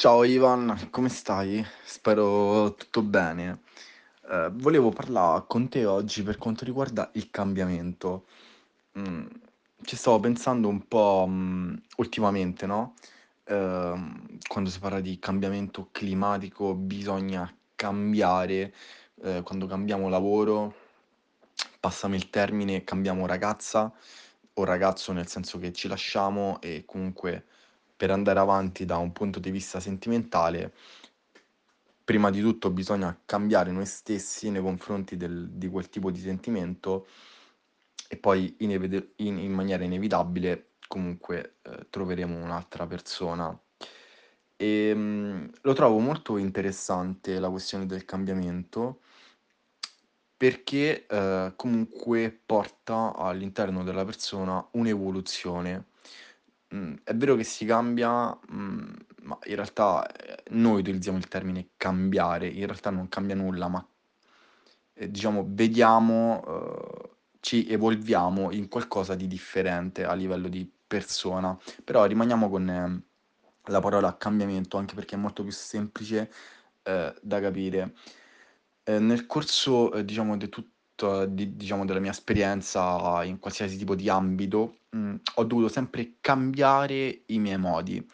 Ciao Ivan, come stai? Spero tutto bene. Eh, volevo parlare con te oggi per quanto riguarda il cambiamento. Mm, ci stavo pensando un po', mm, ultimamente, no? Ehm, quando si parla di cambiamento climatico bisogna cambiare, eh, quando cambiamo lavoro, passami il termine, cambiamo ragazza o ragazzo nel senso che ci lasciamo e comunque per andare avanti da un punto di vista sentimentale, prima di tutto bisogna cambiare noi stessi nei confronti del- di quel tipo di sentimento e poi inevide- in, in maniera inevitabile comunque eh, troveremo un'altra persona. E, mm, lo trovo molto interessante la questione del cambiamento perché eh, comunque porta all'interno della persona un'evoluzione. Mm, è vero che si cambia, mm, ma in realtà eh, noi utilizziamo il termine cambiare, in realtà non cambia nulla, ma eh, diciamo vediamo, eh, ci evolviamo in qualcosa di differente a livello di persona. Però rimaniamo con eh, la parola cambiamento, anche perché è molto più semplice eh, da capire. Eh, nel corso, eh, diciamo, de tutta di diciamo, della mia esperienza in qualsiasi tipo di ambito, mhmm, ho dovuto sempre cambiare i miei modi.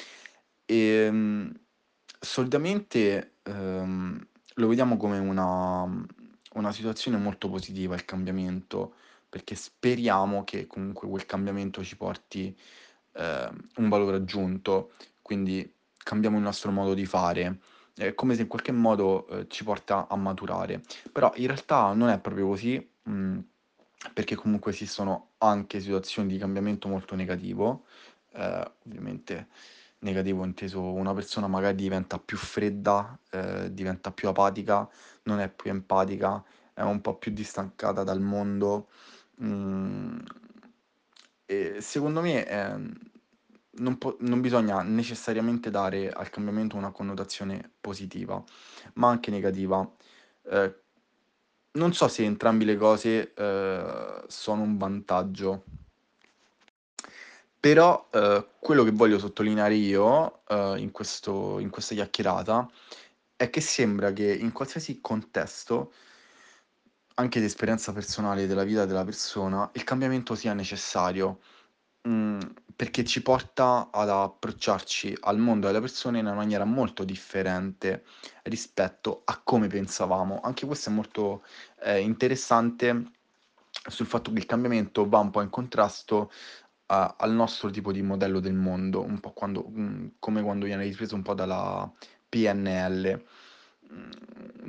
Ehm, solitamente, ehm, lo vediamo come una una situazione molto positiva il cambiamento, perché speriamo che comunque quel cambiamento ci porti, ehm, un valore aggiunto, quindi cambiamo il nostro modo di fare. È come se in qualche modo, uhm, ci porta a maturare. Però in realtà non è proprio così, mhmm, perché comunque esistono anche situazioni di cambiamento molto negativo. Ehm, ovviamente negativo inteso una persona magari diventa più fredda, ehm, diventa più apatica, non è più empatica, è un po' più distaccata dal mondo. Mhmm, e secondo me, ehm, non po non bisogna necessariamente dare al cambiamento una connotazione positiva, ma anche negativa. Ehm, non so se entrambi le cose, ehm, sono un vantaggio. Però, ehm, quello che voglio sottolineare io, ehm, in questo in questa chiacchierata, è che sembra che in qualsiasi contesto, anche di esperienza personale della vita della persona, il cambiamento sia necessario. Mhmm, perché ci porta ad approcciarci al mondo e alle persone in una maniera molto differente rispetto a come pensavamo. Anche questo è molto, ehm, interessante sul fatto che il cambiamento va un po' in contrasto a al nostro tipo di modello del mondo, un po' quando mhmm, come quando viene ripreso un po' dalla PNL. Mhmm,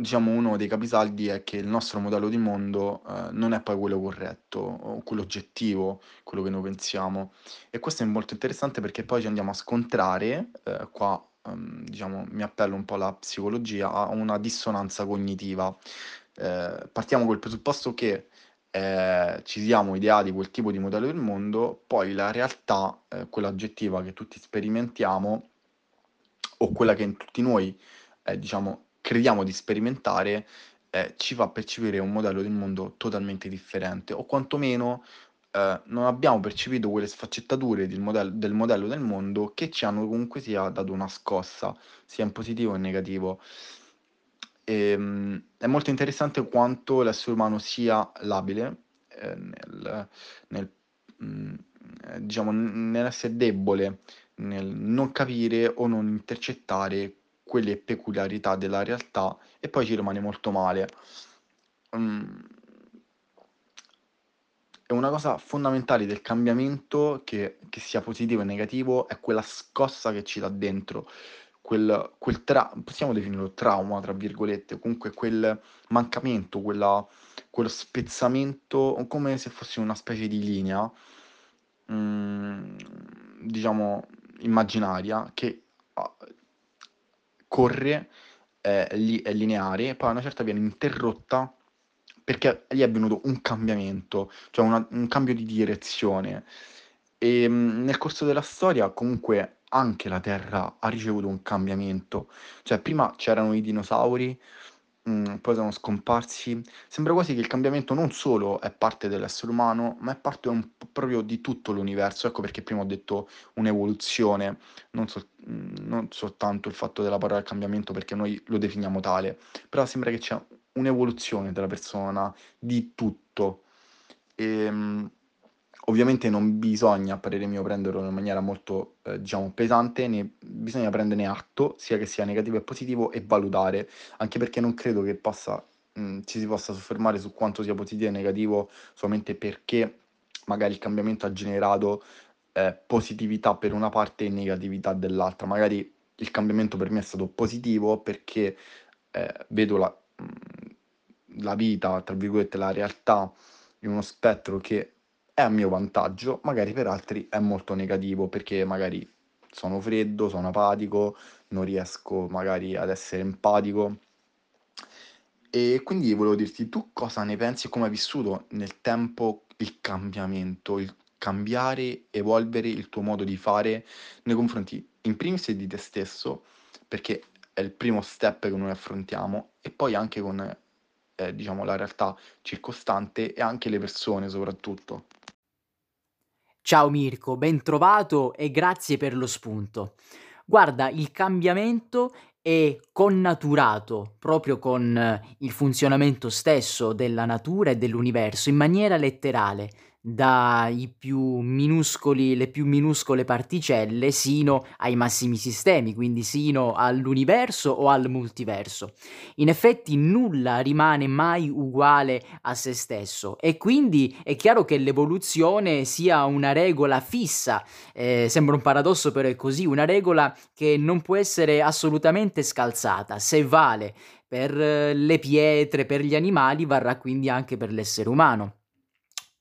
diciamo uno dei capisaldi è che il nostro modello di mondo, ehm, non è poi quello corretto o quello oggettivo, quello che noi pensiamo. E questo è molto interessante perché poi ci andiamo a scontrare, ehm, qua, uhm, diciamo mi appello un po' alla psicologia, a una dissonanza cognitiva. Ehm, partiamo col presupposto che, ehm, ci siamo ideati quel tipo di modello del mondo, poi la realtà, ehm, quella oggettiva che tutti sperimentiamo, o quella che in tutti noi, ehm, diciamo crediamo di sperimentare, ehm, ci fa percepire un modello del mondo totalmente differente o quantomeno, ehm, non abbiamo percepito quelle sfaccettature del model del modello del mondo che ci hanno comunque sia dato una scossa, sia in positivo che in negativo. Ehm, è molto interessante quanto l'essere umano sia labile, ehm, nel nel mhmm, ehm, diciamo nell'essere debole, nel non capire o non intercettare quelle peculiarità della realtà e poi ci rimane molto male. Mhmm e una cosa fondamentale del cambiamento, che che sia positivo e negativo, è quella scossa che ci dà dentro, quel quel tra possiamo definirlo "trauma" tra virgolette, comunque quel mancamento, quella quello spezzamento, come se fosse una specie di linea, mhmm, diciamo immaginaria che a corre, è li è lineare, e poi a una certa viene interrotta perché lì è avvenuto un cambiamento, cioè una un cambio di direzione. Ehm, nel corso della storia comunque anche la Terra ha ricevuto un cambiamento. Cioè prima c'erano i dinosauri, mhmm, poi sono scomparsi, sembra quasi che il cambiamento non solo è parte dell'essere umano, ma è parte un proprio di tutto l'universo. Ecco perché prima ho detto un'evoluzione, non sol mhmm, non soltanto il fatto della parola cambiamento perché noi lo definiamo tale, però sembra che c'è un'evoluzione della persona, di tutto. Ehm Ovviamente non bisogna, a parere mio, prenderlo in maniera molto, ehm, diciamo pesante, ne bisogna prenderne atto, sia che sia negativo e positivo, e valutare, anche perché non credo che possa mhmm, ci si possa soffermare su quanto sia positivo e negativo solamente perché magari il cambiamento ha generato, ehm, positività per una parte e negatività dell'altra. Magari il cambiamento per me è stato positivo perché, ehm, vedo la mhmm, la vita, tra virgolette, "la realtà" in uno spettro che è a mio vantaggio, magari per altri è molto negativo perché magari sono freddo, sono apatico, non riesco magari ad essere empatico. E quindi volevo dirti, tu cosa ne pensi e come hai vissuto nel tempo il cambiamento, il cambiare, evolvere il tuo modo di fare nei confronti in primis di te stesso, perché è il primo step che noi affrontiamo, e poi anche con, ehm, diciamo la realtà circostante e anche le persone soprattutto. Ciao Mirko, ben trovato e grazie per lo spunto. Guarda, il cambiamento è connaturato proprio con eh, il funzionamento stesso della natura e dell'universo in maniera letterale dai più minuscoli le più minuscole particelle sino ai massimi sistemi, quindi sino all'universo o al multiverso. In effetti nulla rimane mai uguale a se stesso e quindi è chiaro che l'evoluzione sia una regola fissa, eh, sembra un paradosso però è così, una regola che non può essere assolutamente scalzata, se vale per le pietre, per gli animali, varrà quindi anche per l'essere umano.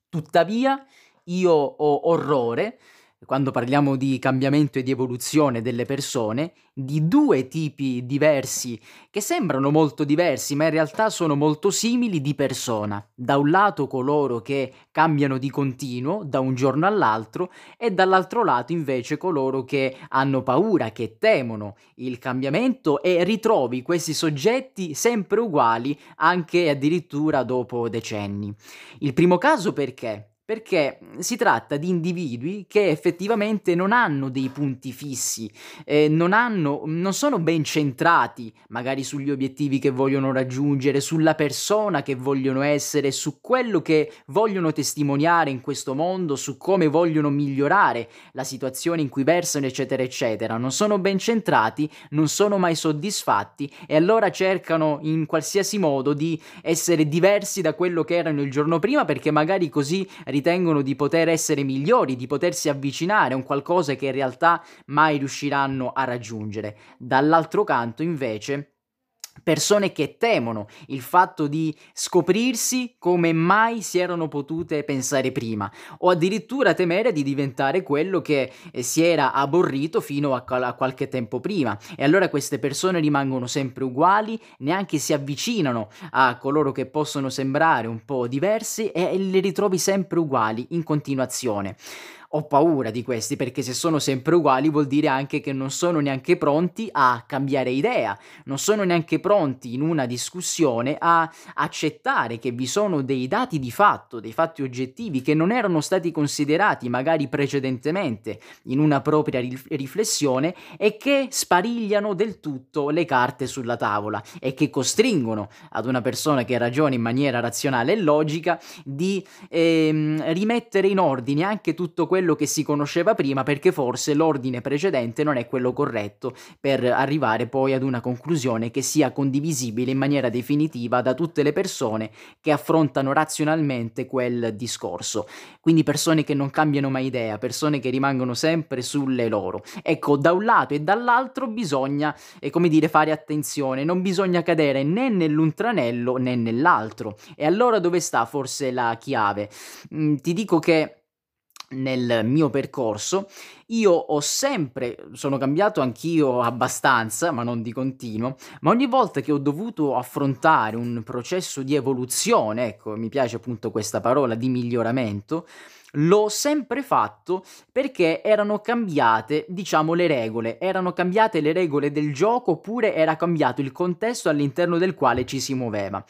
Tuttavia io ho orrore, quando parliamo di cambiamento e di evoluzione delle persone, di due tipi diversi, che sembrano molto diversi, ma in realtà sono molto simili di persona. Da un lato coloro che cambiano di continuo, da un giorno all'altro, e dall'altro lato invece coloro che hanno paura, che temono il cambiamento e ritrovi questi soggetti sempre uguali anche addirittura dopo decenni. Il primo caso perché? Perché si tratta di individui che effettivamente non hanno dei punti fissi, eh, non, hanno, non sono ben centrati magari sugli obiettivi che vogliono raggiungere, sulla persona che vogliono essere, su quello che vogliono testimoniare in questo mondo, su come vogliono migliorare la situazione in cui versano, eccetera, eccetera. Non sono ben centrati, non sono mai soddisfatti e allora cercano in qualsiasi modo di essere diversi da quello che erano il giorno prima perché magari così ritengono di poter essere migliori, di potersi avvicinare a un qualcosa che in realtà mai riusciranno a raggiungere. Dall'altro canto, invece, persone che temono il fatto di scoprirsi come mai si erano potute pensare prima o addirittura temere di diventare quello che eh, si era aborrito fino a, a, qualche tempo prima. E allora queste persone rimangono sempre uguali neanche si avvicinano a coloro che possono sembrare un po' diversi e, e le ritrovi sempre uguali in continuazione ho paura di questi perché se sono sempre uguali vuol dire anche che non sono neanche pronti a cambiare idea, non sono neanche pronti in una discussione a accettare che vi sono dei dati di fatto, dei fatti oggettivi che non erano stati considerati magari precedentemente in una propria riflessione e che sparigliano del tutto le carte sulla tavola e che costringono ad una persona che ragiona in maniera razionale e logica di ehm, rimettere in ordine anche tutto quello quello che si conosceva prima perché forse l'ordine precedente non è quello corretto per arrivare poi ad una conclusione che sia condivisibile in maniera definitiva da tutte le persone che affrontano razionalmente quel discorso. Quindi persone che non cambiano mai idea, persone che rimangono sempre sulle loro. Ecco, da un lato e dall'altro bisogna, eh, come dire, fare attenzione, non bisogna cadere né nell'untranello né nell'altro. E allora dove sta forse la chiave? Mm, ti dico che nel mio percorso, io ho sempre sono cambiato anch'io abbastanza, ma non di continuo, ma ogni volta che ho dovuto affrontare un processo di evoluzione, ecco, mi piace appunto questa parola di miglioramento, L'ho sempre fatto perché erano cambiate, diciamo, le regole, erano cambiate le regole del gioco oppure era cambiato il contesto all'interno del quale ci si muoveva.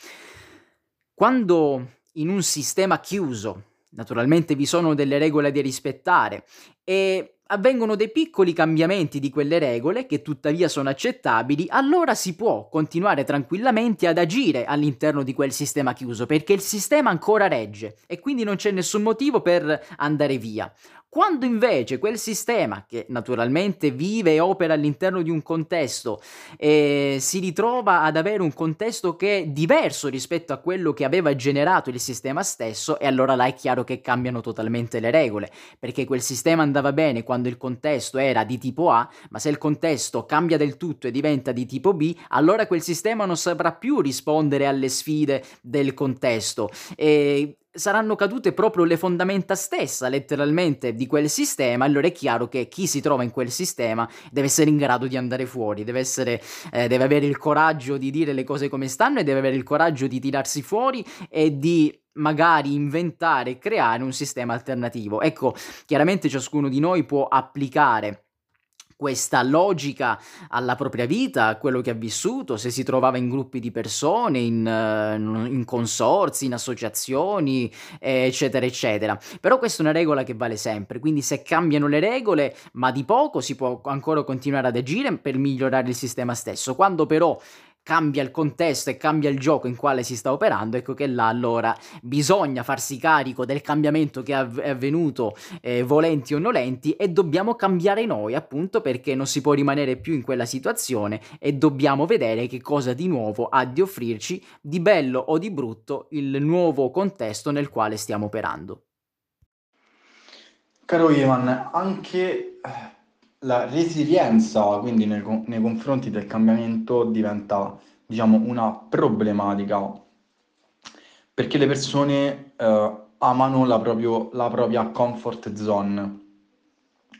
Quando in un sistema chiuso, naturalmente vi sono delle regole da rispettare e avvengono dei piccoli cambiamenti di quelle regole che tuttavia sono accettabili, allora si può continuare tranquillamente ad agire all'interno di quel sistema chiuso perché il sistema ancora regge e quindi non c'è nessun motivo per andare via. Quando invece quel sistema, che naturalmente vive e opera all'interno di un contesto, eh, si ritrova ad avere un contesto che è diverso rispetto a quello che aveva generato il sistema stesso, e allora là è chiaro che cambiano totalmente le regole, perché quel sistema andava bene quando il contesto era di tipo A, ma se il contesto cambia del tutto e diventa di tipo B, allora quel sistema non saprà più rispondere alle sfide del contesto. E saranno cadute proprio le fondamenta stessa, letteralmente, di quel sistema, allora è chiaro che chi si trova in quel sistema deve essere in grado di andare fuori, deve, essere, eh, deve avere il coraggio di dire le cose come stanno e deve avere il coraggio di tirarsi fuori e di magari inventare e creare un sistema alternativo. Ecco, chiaramente ciascuno di noi può applicare questa logica alla propria vita, a quello che ha vissuto, se si trovava in gruppi di persone, in, eh, in consorzi, in associazioni, eccetera, eccetera. Però questa è una regola che vale sempre, quindi se cambiano le regole, ma di poco si può ancora continuare ad agire per migliorare il sistema stesso. Quando però cambia il contesto e cambia il gioco in quale si sta operando, ecco che là allora bisogna farsi carico del cambiamento che è avvenuto, eh, volenti o nolenti, e dobbiamo cambiare noi, appunto perché non si può rimanere più in quella situazione e dobbiamo vedere che cosa di nuovo ha di offrirci, di bello o di brutto, il nuovo contesto nel quale stiamo operando. Caro Ivan, anche eh, la resilienza, quindi nei, nei confronti del cambiamento, diventa, diciamo, una problematica. Perché le persone eh, amano la, proprio, la propria comfort zone,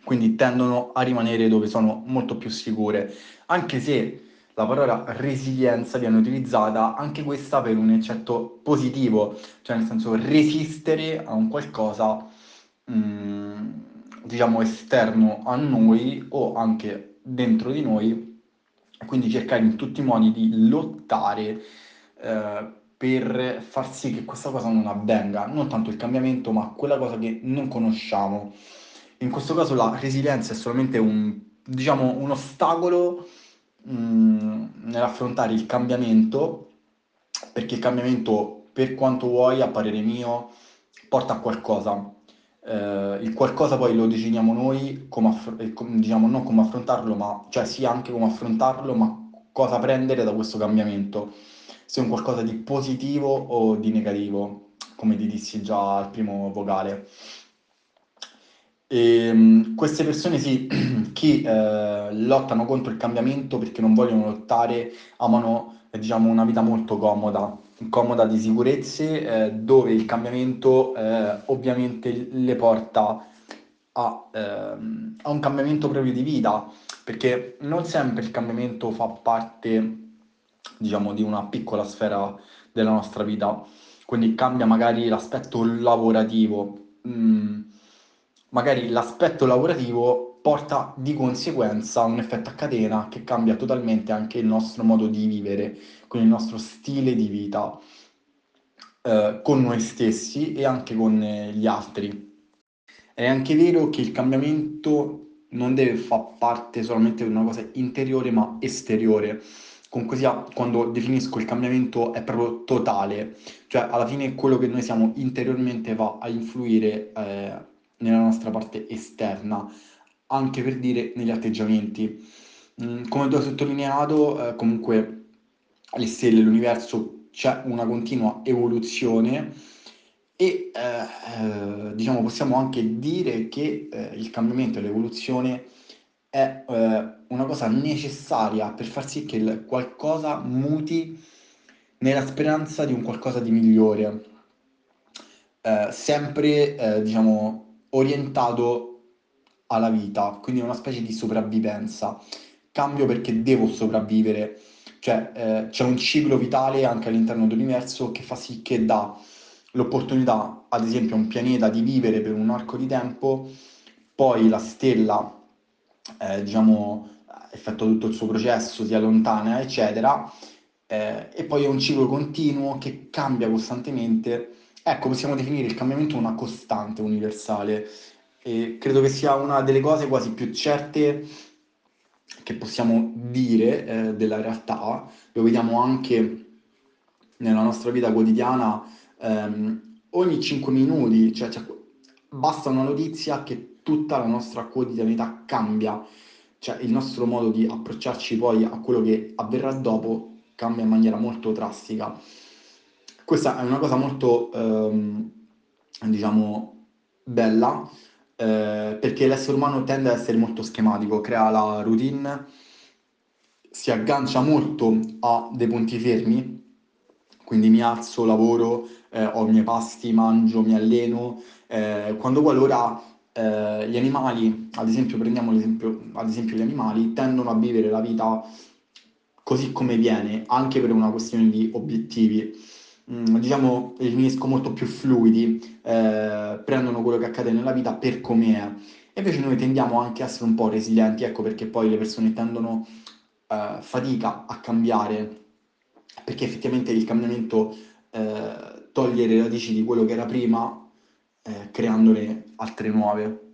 quindi tendono a rimanere dove sono molto più sicure, anche se la parola resilienza viene utilizzata anche questa per un eccetto positivo, cioè nel senso resistere a un qualcosa mh, mm, diciamo, esterno a noi o anche dentro di noi, quindi cercare in tutti i modi di lottare eh, per far sì che questa cosa non avvenga, non tanto il cambiamento, ma quella cosa che non conosciamo. In questo caso la resilienza è solamente un, diciamo, un ostacolo mh, mm, nell'affrontare il cambiamento, perché il cambiamento, per quanto vuoi, a parere mio, porta a qualcosa, eh, il qualcosa poi lo definiamo noi, come affr- eh, diciamo non come affrontarlo, ma cioè sì anche come affrontarlo, ma cosa prendere da questo cambiamento, se è un qualcosa di positivo o di negativo, come ti dissi già al primo vocale. E, ehm, queste persone sì, chi eh, lottano contro il cambiamento perché non vogliono lottare, amano eh, diciamo, una vita molto comoda comoda di sicurezze, eh, dove il cambiamento eh, ovviamente le porta a, ehm, a, un cambiamento proprio di vita, perché non sempre il cambiamento fa parte, diciamo, di una piccola sfera della nostra vita, quindi cambia magari l'aspetto lavorativo, mm, magari l'aspetto lavorativo porta di conseguenza un effetto a catena che cambia totalmente anche il nostro modo di vivere, con il nostro stile di vita, eh, con noi stessi e anche con eh, gli altri. È anche vero che il cambiamento non deve far parte solamente di una cosa interiore ma esteriore. Comunque sia, quando definisco il cambiamento è proprio totale, cioè alla fine quello che noi siamo interiormente va a influire eh, nella nostra parte esterna anche per dire negli atteggiamenti. Mm, come hai sottolineato, eh, comunque le stelle, l'universo c'è una continua evoluzione e eh, eh, diciamo possiamo anche dire che eh, il cambiamento e l'evoluzione è eh, una cosa necessaria per far sì che qualcosa muti nella speranza di un qualcosa di migliore, eh, sempre diciamo orientato alla vita, quindi è una specie di sopravvivenza. Cambio perché devo sopravvivere, cioè eh, c'è un ciclo vitale anche all'interno dell'universo che fa sì che da l'opportunità, ad esempio, a un pianeta di vivere per un arco di tempo, poi la stella, eh, diciamo, effettua tutto il suo processo, si allontana, eccetera, eh, e poi è un ciclo continuo che cambia costantemente. Ecco, possiamo definire il cambiamento una costante universale e credo che sia una delle cose quasi più certe che possiamo dire eh, della realtà. Lo vediamo anche nella nostra vita quotidiana, ehm, ogni 5 minuti, cioè, cioè, basta una notizia che tutta la nostra quotidianità cambia, cioè il nostro modo di approcciarci poi a quello che avverrà dopo cambia in maniera molto drastica. Questa è una cosa molto, ehm, diciamo, bella, eh, perché l'essere umano tende ad essere molto schematico, crea la routine, si aggancia molto a dei punti fermi, quindi mi alzo, lavoro, eh, ho i miei pasti, mangio, mi alleno, eh, quando qualora eh, gli animali, ad esempio prendiamo l'esempio, ad esempio gli animali, tendono a vivere la vita così come viene, anche per una questione di obiettivi. Mm, diciamo, definisco molto più fluidi, eh, prendono quello che accade nella vita per come è. E invece noi tendiamo anche a essere un po' resilienti, ecco perché poi le persone tendono eh, fatica a cambiare, perché effettivamente il cambiamento eh, toglie le radici di quello che era prima, eh, creandone altre nuove.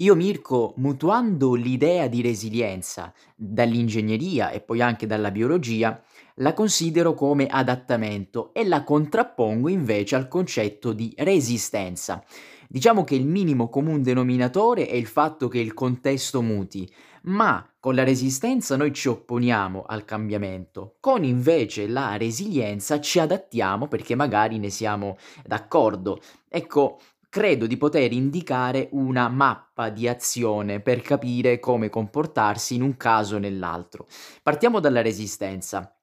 Io Mirko, mutuando l'idea di resilienza dall'ingegneria e poi anche dalla biologia, la considero come adattamento e la contrappongo invece al concetto di resistenza. Diciamo che il minimo comune denominatore è il fatto che il contesto muti, ma con la resistenza noi ci opponiamo al cambiamento, con invece la resilienza ci adattiamo perché magari ne siamo d'accordo. Ecco, credo di poter indicare una mappa di azione per capire come comportarsi in un caso o nell'altro. Partiamo dalla resistenza.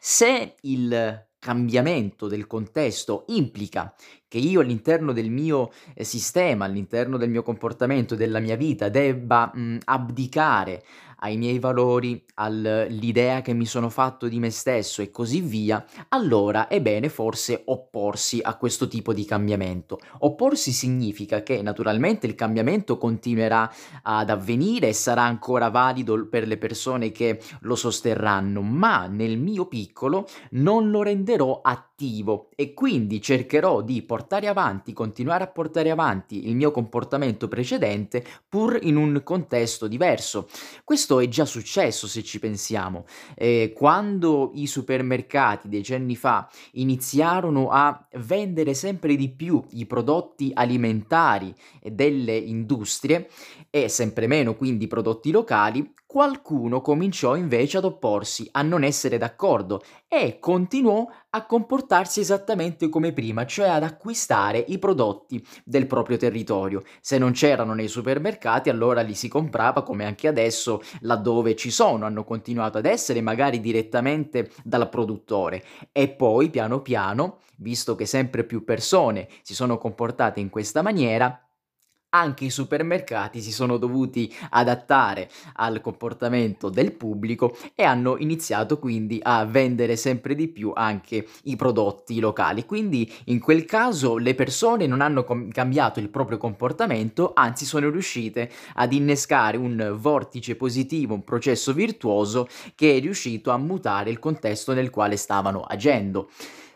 Se il cambiamento del contesto implica che io all'interno del mio eh, sistema, all'interno del mio comportamento, della mia vita, debba mh, abdicare ai miei valori, all'idea che mi sono fatto di me stesso e così via, allora è bene forse opporsi a questo tipo di cambiamento. Opporsi significa che naturalmente il cambiamento continuerà ad avvenire e sarà ancora valido per le persone che lo sosterranno, ma nel mio piccolo non lo renderò attivo e quindi cercherò di portare avanti, continuare a portare avanti il mio comportamento precedente pur in un contesto diverso. Questo questo è già successo se ci pensiamo. Eh, quando i supermercati decenni fa iniziarono a vendere sempre di più i prodotti alimentari delle industrie e sempre meno quindi prodotti locali, qualcuno cominciò invece ad opporsi, a non essere d'accordo e continuò a comportarsi esattamente come prima, cioè ad acquistare i prodotti del proprio territorio. Se non c'erano nei supermercati, allora li si comprava come anche adesso laddove ci sono, hanno continuato ad essere magari direttamente dal produttore e poi piano piano, visto che sempre più persone si sono comportate in questa maniera, anche i supermercati si sono dovuti adattare al comportamento del pubblico e hanno iniziato quindi a vendere sempre di più anche i prodotti locali. Quindi in quel caso le persone non hanno com- cambiato il proprio comportamento, anzi sono riuscite ad innescare un vortice positivo, un processo virtuoso che è riuscito a mutare il contesto nel quale stavano agendo.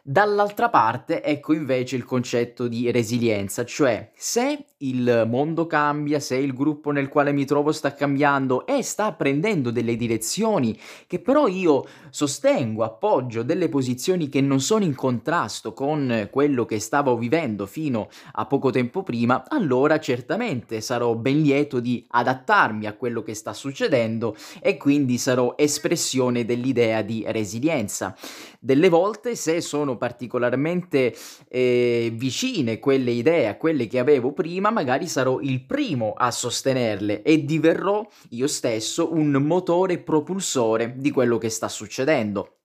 Dall'altra parte ecco invece il concetto di resilienza, cioè se il mondo cambia, se il gruppo nel quale mi trovo sta cambiando e sta prendendo delle direzioni che però io sostengo, appoggio, delle posizioni che non sono in contrasto con quello che stavo vivendo fino a poco tempo prima, allora certamente sarò ben lieto di adattarmi a quello che sta succedendo e quindi sarò espressione dell'idea di resilienza. Delle volte se sono particolarmente eh, vicine quelle idee a quelle che avevo prima, magari sarò il primo a sostenerle e diverrò io stesso un motore propulsore di quello che sta succedendo.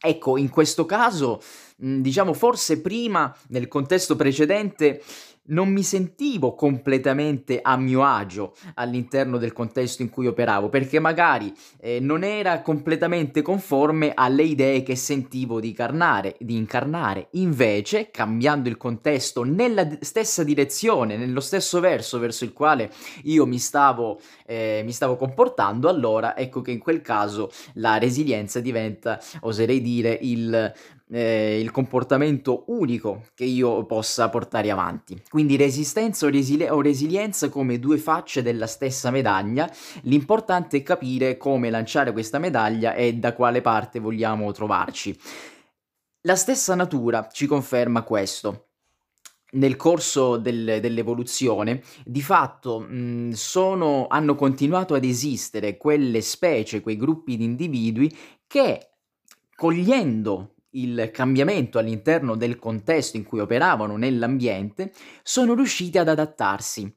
Ecco, in questo caso diciamo forse prima, nel contesto precedente, non mi sentivo completamente a mio agio all'interno del contesto in cui operavo, perché magari, ehm, non era completamente conforme alle idee che sentivo di carnare di incarnare. Invece, cambiando il contesto nella stessa direzione, nello stesso verso verso il quale io mi stavo ehm, mi stavo comportando, allora ecco che in quel caso la resilienza diventa, oserei dire, il ehm, il comportamento unico che io possa portare avanti. Quindi resistenza o resile o resilienza come 2 facce della stessa medaglia, l'importante è capire come lanciare questa medaglia e da quale parte vogliamo trovarci. La stessa natura ci conferma questo. Nel corso del dell'evoluzione, di fatto, mhmm, sono hanno continuato ad esistere quelle specie, quei gruppi di individui che, cogliendo il cambiamento all'interno del contesto in cui operavano nell'ambiente, sono riusciti ad adattarsi.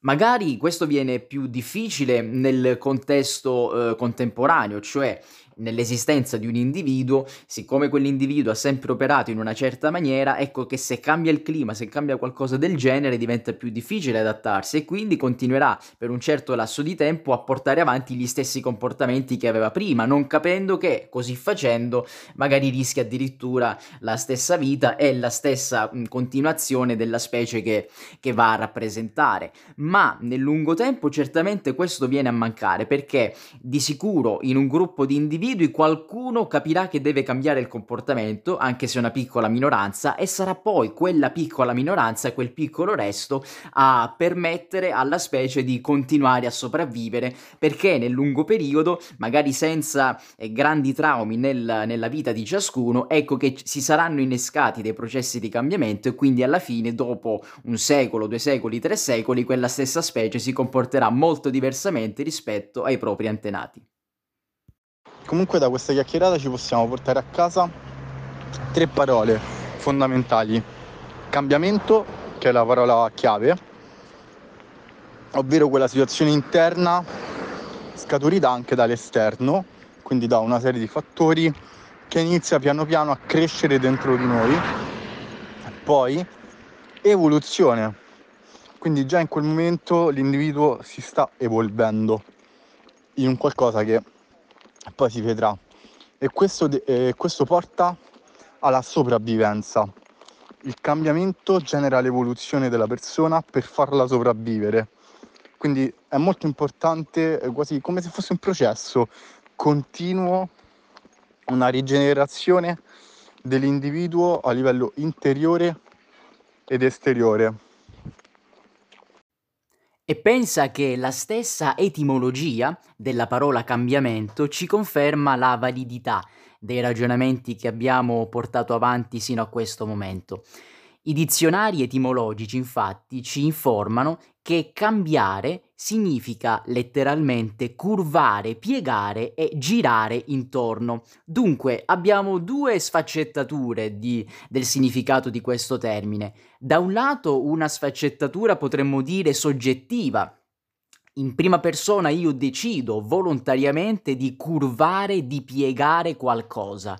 Magari questo viene più difficile nel contesto, uhm, contemporaneo, cioè nell'esistenza di un individuo, siccome quell'individuo ha sempre operato in una certa maniera, ecco che se cambia il clima, se cambia qualcosa del genere, diventa più difficile adattarsi e quindi continuerà per un certo lasso di tempo a portare avanti gli stessi comportamenti che aveva prima, non capendo che così facendo magari rischia addirittura la stessa vita e la stessa continuazione della specie che, che va a rappresentare. Ma nel lungo tempo certamente questo viene a mancare perché di sicuro in un gruppo di individui individui qualcuno capirà che deve cambiare il comportamento, anche se una piccola minoranza, e sarà poi quella piccola minoranza, quel piccolo resto, a permettere alla specie di continuare a sopravvivere, perché nel lungo periodo, magari senza eh, grandi traumi nel, nella vita di ciascuno, ecco che si saranno innescati dei processi di cambiamento e quindi alla fine, dopo un secolo, due secoli, tre secoli, quella stessa specie si comporterà molto diversamente rispetto ai propri antenati. Comunque da questa chiacchierata ci possiamo portare a casa tre parole fondamentali. Cambiamento, che è la parola chiave, ovvero quella situazione interna scaturita anche dall'esterno, quindi da una serie di fattori che inizia piano piano a crescere dentro di noi. Poi evoluzione, quindi già in quel momento l'individuo si sta evolvendo in un qualcosa che poi si vedrà. E questo, eh, questo porta alla sopravvivenza. Il cambiamento genera l'evoluzione della persona per farla sopravvivere. Quindi è molto importante, quasi come se fosse un processo continuo, una rigenerazione dell'individuo a livello interiore ed esteriore. E pensa che la stessa etimologia della parola cambiamento ci conferma la validità dei ragionamenti che abbiamo portato avanti sino a questo momento. I dizionari etimologici infatti ci informano che cambiare significa letteralmente curvare, piegare e girare intorno. Dunque abbiamo due sfaccettature di, del significato di questo termine. Da un lato una sfaccettatura potremmo dire soggettiva, in prima persona io decido volontariamente di curvare, di piegare qualcosa.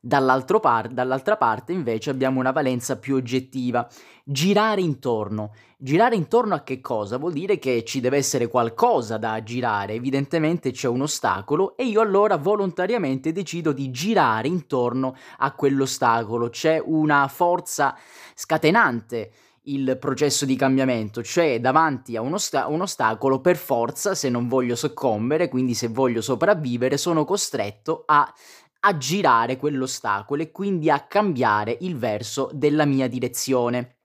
Par- dall'altra parte invece abbiamo una valenza più oggettiva, girare intorno. Girare intorno a che cosa? Vuol dire che ci deve essere qualcosa da girare, evidentemente c'è un ostacolo e io allora volontariamente decido di girare intorno a quell'ostacolo, c'è una forza scatenante il processo di cambiamento, cioè davanti a un, osta- un, ostacolo per forza, se non voglio soccombere, quindi se voglio sopravvivere, sono costretto a a girare quell'ostacolo e quindi a cambiare il verso della mia direzione.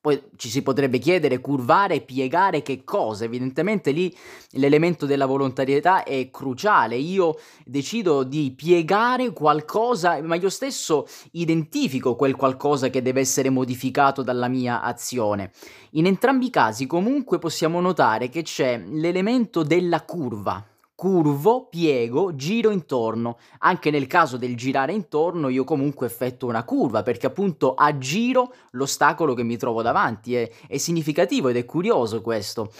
Poi ci si potrebbe chiedere curvare, piegare che cosa? Evidentemente lì l'elemento della volontarietà è cruciale. Io decido di piegare qualcosa, ma io stesso identifico quel qualcosa che deve essere modificato dalla mia azione. In entrambi i casi comunque possiamo notare che c'è l'elemento della curva curvo, piego, giro intorno. Anche nel caso del girare intorno io comunque effettuo una curva perché appunto aggiro l'ostacolo che mi trovo davanti. È, è significativo ed è curioso questo.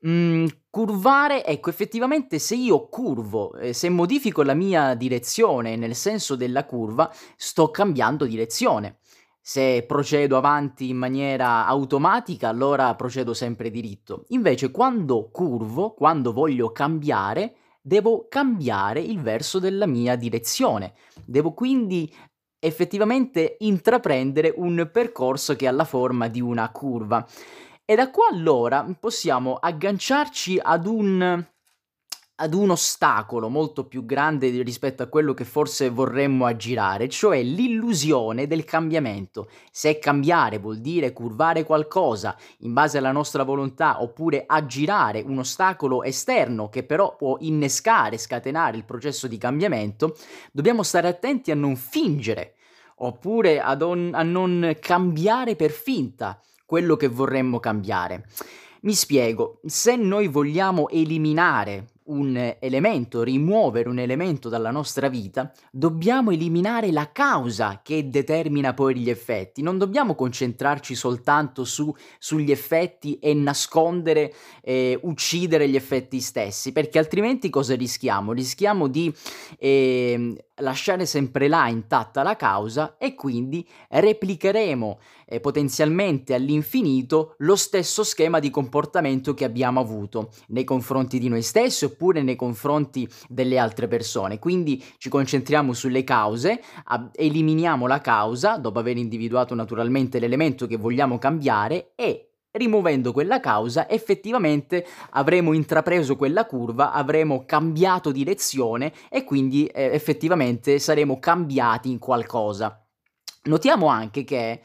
Mhmm, curvare ecco, effettivamente se io curvo, ehm, se modifico la mia direzione nel senso della curva, sto cambiando direzione. Se procedo avanti in maniera automatica, allora procedo sempre diritto. Invece quando curvo, quando voglio cambiare, devo cambiare il verso della mia direzione. Devo quindi effettivamente intraprendere un percorso che ha la forma di una curva. E da qua allora possiamo agganciarci ad un ad un ostacolo molto più grande rispetto a quello che forse vorremmo aggirare, cioè l'illusione del cambiamento. Se cambiare vuol dire curvare qualcosa in base alla nostra volontà oppure aggirare un ostacolo esterno che però può innescare, scatenare il processo di cambiamento, dobbiamo stare attenti a non fingere oppure a, don, a non cambiare per finta quello che vorremmo cambiare. Mi spiego, se noi vogliamo eliminare un elemento, rimuovere un elemento dalla nostra vita, dobbiamo eliminare la causa che determina poi gli effetti. Non dobbiamo concentrarci soltanto su, sugli effetti e nascondere, eh, uccidere gli effetti stessi, perché altrimenti cosa rischiamo? Rischiamo di eh, lasciare sempre là intatta la causa e quindi replicheremo eh, potenzialmente all'infinito lo stesso schema di comportamento che abbiamo avuto nei confronti di noi stessi oppure nei confronti delle altre persone. Quindi ci concentriamo sulle cause, eliminiamo la causa dopo aver individuato naturalmente l'elemento che vogliamo cambiare e rimuovendo quella causa effettivamente avremo intrapreso quella curva, avremo cambiato direzione e quindi eh, effettivamente saremo cambiati in qualcosa. Notiamo anche che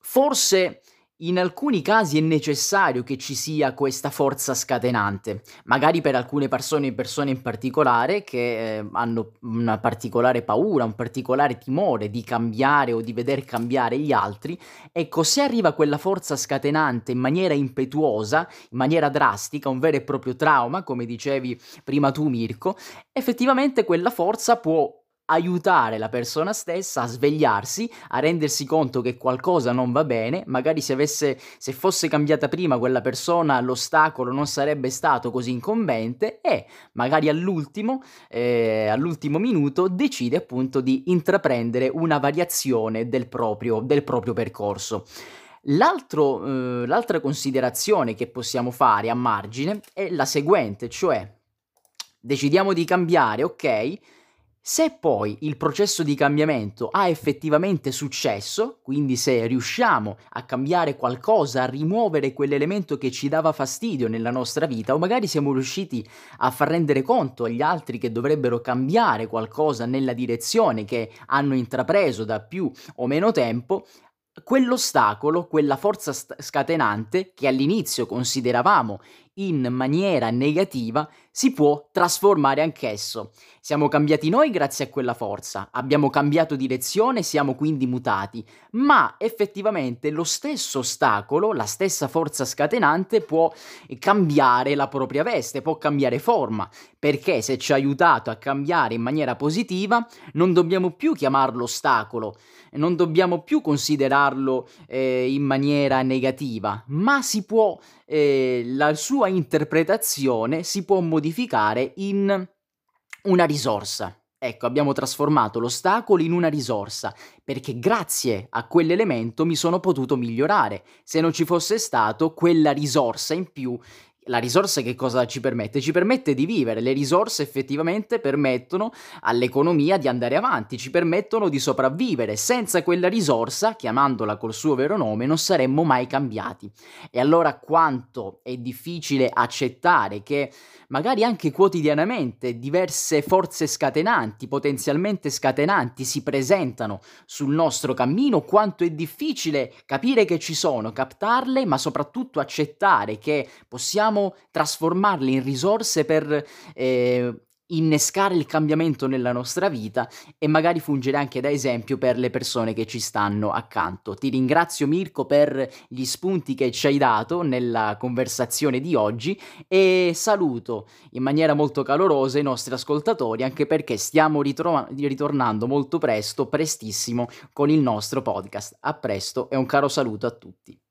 forse in alcuni casi è necessario che ci sia questa forza scatenante, magari per alcune persone, persone in particolare che eh, hanno una particolare paura, un particolare timore di cambiare o di veder cambiare gli altri. Ecco, se arriva quella forza scatenante in maniera impetuosa, in maniera drastica, un vero e proprio trauma, come dicevi prima tu Mirko, effettivamente quella forza può aiutare la persona stessa a svegliarsi, a rendersi conto che qualcosa non va bene, magari se avesse se fosse cambiata prima quella persona l'ostacolo non sarebbe stato così incombente e magari all'ultimo eh, all'ultimo minuto decide appunto di intraprendere una variazione del proprio del proprio percorso. Eh, l'altra considerazione che possiamo fare a margine è la seguente, cioè decidiamo di cambiare, ok? Se poi il processo di cambiamento ha effettivamente successo, quindi se riusciamo a cambiare qualcosa, a rimuovere quell'elemento che ci dava fastidio nella nostra vita, o magari siamo riusciti a far rendere conto agli altri che dovrebbero cambiare qualcosa nella direzione che hanno intrapreso da più o meno tempo, quell'ostacolo, quella forza scatenante che all'inizio consideravamo in maniera negativa, si può trasformare anch'esso. Siamo cambiati noi grazie a quella forza, abbiamo cambiato direzione, siamo quindi mutati, ma effettivamente lo stesso ostacolo, la stessa forza scatenante può cambiare la propria veste, può cambiare forma, perché se ci ha aiutato a cambiare in maniera positiva, non dobbiamo più chiamarlo ostacolo, non dobbiamo più considerarlo eh, in maniera negativa, ma si può eh, la sua interpretazione si può modificare in una risorsa. Ecco, abbiamo trasformato l'ostacolo in una risorsa, perché grazie a quell'elemento mi sono potuto migliorare. Se non ci fosse stato quella risorsa in più la risorsa che cosa ci permette? Ci permette di vivere, le risorse effettivamente permettono all'economia di andare avanti, ci permettono di sopravvivere. Senza quella risorsa, chiamandola col suo vero nome, non saremmo mai cambiati. E allora quanto è difficile accettare che magari anche quotidianamente diverse forze scatenanti, potenzialmente scatenanti, si presentano sul nostro cammino, quanto è difficile capire che ci sono, captarle, ma soprattutto accettare che possiamo trasformarle in risorse per eh, innescare il cambiamento nella nostra vita e magari fungere anche da esempio per le persone che ci stanno accanto. Ti ringrazio Mirko per gli spunti che ci hai dato nella conversazione di oggi e saluto in maniera molto calorosa i nostri ascoltatori anche perché stiamo ritro- ritornando molto presto, prestissimo con il nostro podcast. A presto e un caro saluto a tutti.